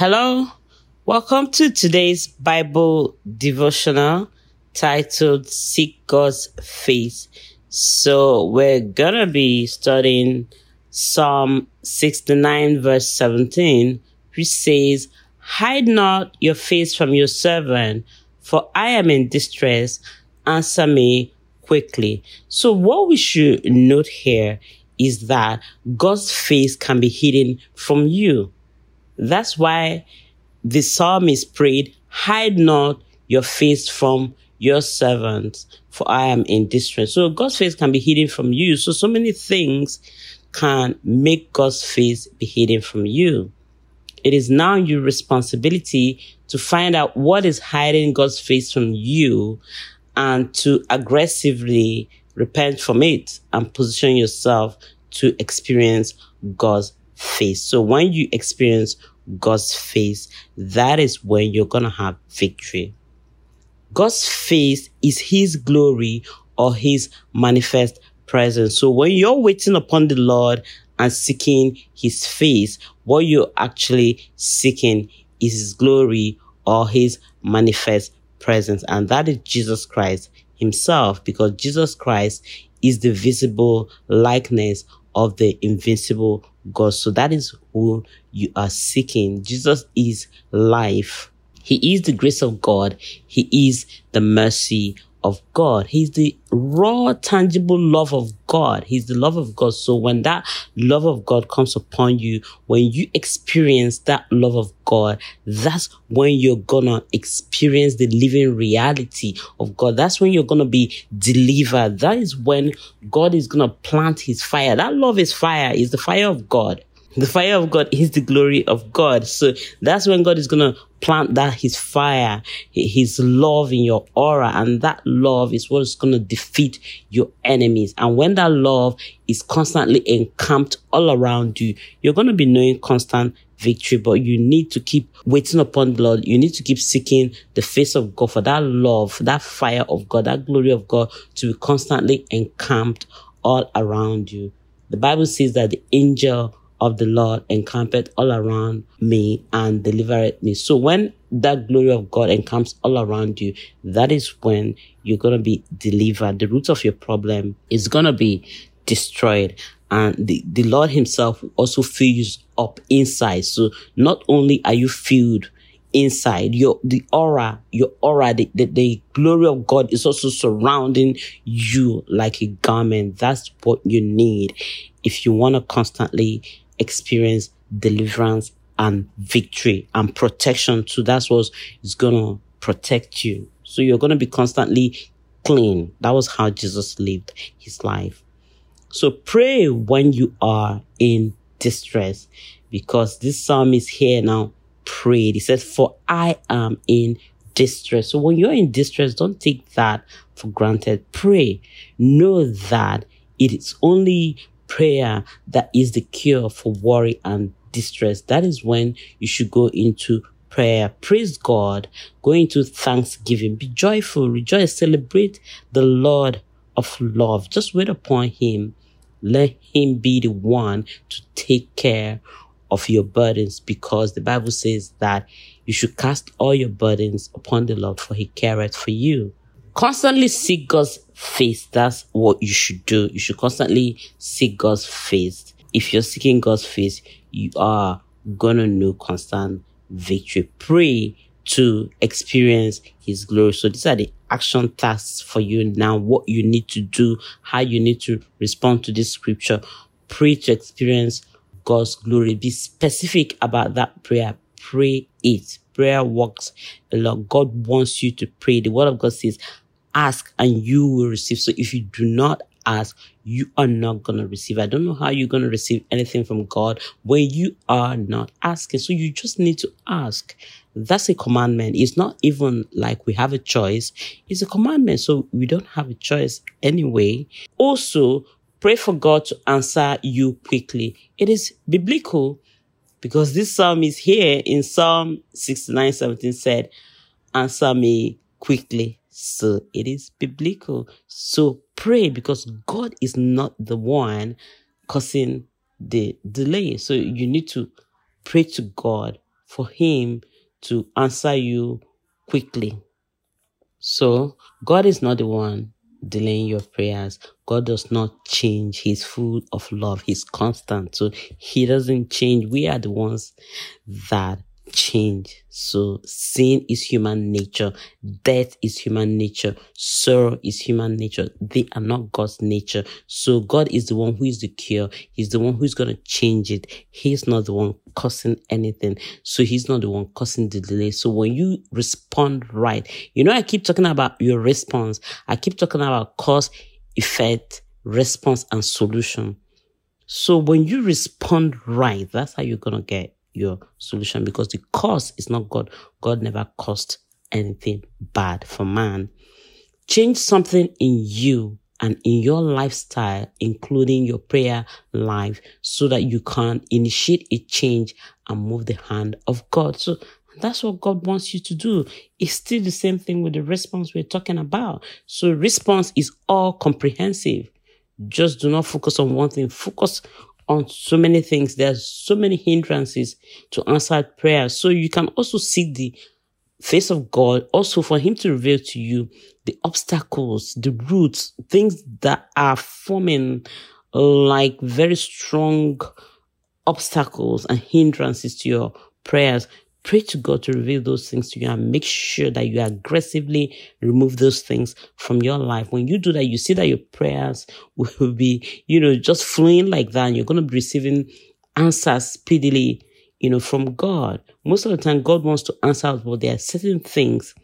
Hello, welcome to today's Bible devotional titled Seek God's Face. So, we're gonna be studying Psalm 69, verse 17, which says, Hide not your face from your servant, for I am in distress. Answer me quickly. So, what we should note here is that God's face can be hidden from you. That's why the psalmist prayed, hide not your face from your servants, for I am in distress. So God's face can be hidden from you. So, so many things can make God's face be hidden from you. It is now your responsibility to find out what is hiding God's face from you and to aggressively repent from it and position yourself to experience God's face. So when you experience God's face, that is when you're going to have victory. God's face is his glory or his manifest presence. So when you're waiting upon the Lord and seeking his face, what you're actually seeking is his glory or his manifest presence. And that is Jesus Christ himself because Jesus Christ is the visible likeness of the invincible God. So that is who you are seeking. Jesus is life. He is the grace of God. He is the mercy of God. He's the raw, tangible love of God. He's the love of God. So when that love of God comes upon you, when you experience that love of God, that's when you're gonna experience the living reality of God. That's when you're gonna be delivered. That is when God is gonna plant his fire. That love is fire, is the fire of God. The fire of God is the glory of God. So that's when God is going to plant that his fire, his love in your aura. And that love is what is going to defeat your enemies. And when that love is constantly encamped all around you, you're going to be knowing constant victory, but you need to keep waiting upon the Lord. You need to keep seeking the face of God for that love, that fire of God, that glory of God to be constantly encamped all around you. The Bible says that the angel of the Lord encampeth all around me and delivereth me. So when that glory of God encamps all around you, that is when you're going to be delivered. The root of your problem is going to be destroyed. And the, the Lord himself also fills up inside. So not only are you filled inside your the aura your aura the, the, the glory of god is also surrounding you like a garment that's what you need if you want to constantly experience deliverance and victory and protection too. That's what is going to protect you. So you're going to be constantly clean. That was how Jesus lived his life. So pray when you are in distress because this psalm is here now. Pray. He says, for I am in distress. So when you're in distress, don't take that for granted. Pray. Know that it is only prayer that is the cure for worry and distress. That is when you should go into prayer. Praise God. Go into thanksgiving. Be joyful. Rejoice. Celebrate the Lord of love. Just wait upon Him. Let Him be the one to take care of your burdens because the Bible says that you should cast all your burdens upon the Lord for He careth for you. Constantly seek God's face. That's what you should do. You should constantly seek God's face. If you're seeking God's face, you are gonna know constant victory. Pray to experience his glory. So these are the action tasks for you now, what you need to do, how you need to respond to this scripture. Pray to experience God's glory. Be specific about that prayer. Pray it. Prayer works a lot. God wants you to pray. The word of God says, ask and you will receive. So if you do not ask, you are not going to receive. I don't know how you're going to receive anything from God when you are not asking. So you just need to ask. That's a commandment. It's not even like we have a choice. It's a commandment. So we don't have a choice anyway. Also, pray for God to answer you quickly. It is biblical because this psalm is here in Psalm 69, 17 said, answer me quickly. So it is biblical. So pray because God is not the one causing the delay. So you need to pray to God for Him to answer you quickly. So, God is not the one delaying your prayers. God does not change. He's full of love. He's constant. So he doesn't change. We are the ones that change. So sin is human nature. Death is human nature. Sorrow is human nature. They are not God's nature. So God is the one who is the cure. He's the one who's going to change it. He's not the one causing anything. So he's not the one causing the delay. So when you respond right, you know, I keep talking about your response. I keep talking about cause, effect, response, and solution. So when you respond right, that's how you're going to get your solution because the cause is not God. God never caused anything bad for man. Change something in you and in your lifestyle, including your prayer life, so that you can initiate a change and move the hand of God. So that's what God wants you to do. It's still the same thing with the response we're talking about. So response is all comprehensive. Just do not focus on one thing. Focus on so many things. There's so many hindrances to answered prayer. So you can also seek the face of God, also for Him to reveal to you the obstacles, the roots, things that are forming like very strong obstacles and hindrances to your prayers. Pray to God to reveal those things to you and make sure that you aggressively remove those things from your life. When you do that, you see that your prayers will be, you know, just flowing like that. And you're going to be receiving answers speedily, you know, from God. Most of the time, God wants to answer but there are certain things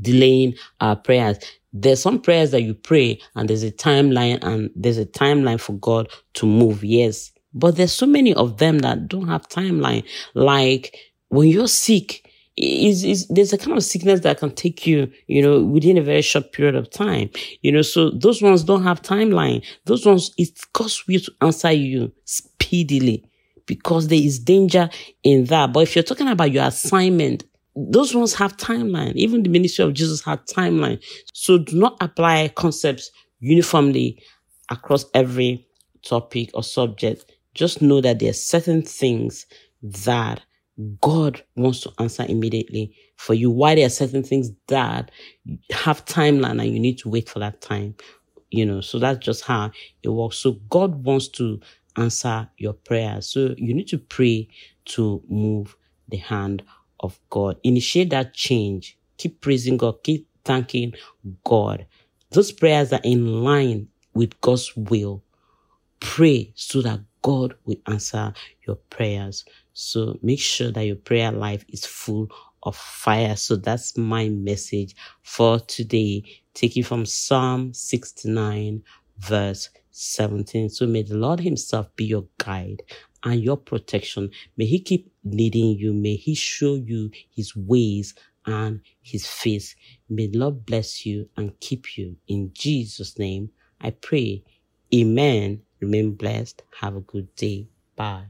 delaying our prayers. There's some prayers that you pray and there's a timeline and there's a timeline for God to move. Yes. But there's so many of them that don't have timeline. Like when you're sick, is is there's a kind of sickness that can take you, you know, within a very short period of time. You know, so those ones don't have timeline. Those ones it costs you to answer you speedily because there is danger in that. But if you're talking about your assignment, those ones have timeline. Even the ministry of Jesus had timeline. So do not apply concepts uniformly across every topic or subject. Just know that there are certain things that God wants to answer immediately for you. Why there are certain things that have timeline and you need to wait for that time. You know, so that's just how it works. So God wants to answer your prayers. So you need to pray to move the hand of God. Initiate that change. Keep praising God. Keep thanking God. Those prayers are in line with God's will. Pray so that God will answer your prayers. So make sure that your prayer life is full of fire. So that's my message for today, taking from Psalm 69, verse 17. So may the Lord Himself be your guide and your protection. May He keep leading you. May He show you His ways and His face. May the Lord bless you and keep you. In Jesus' name, I pray. Amen. Remain blessed. Have a good day. Bye.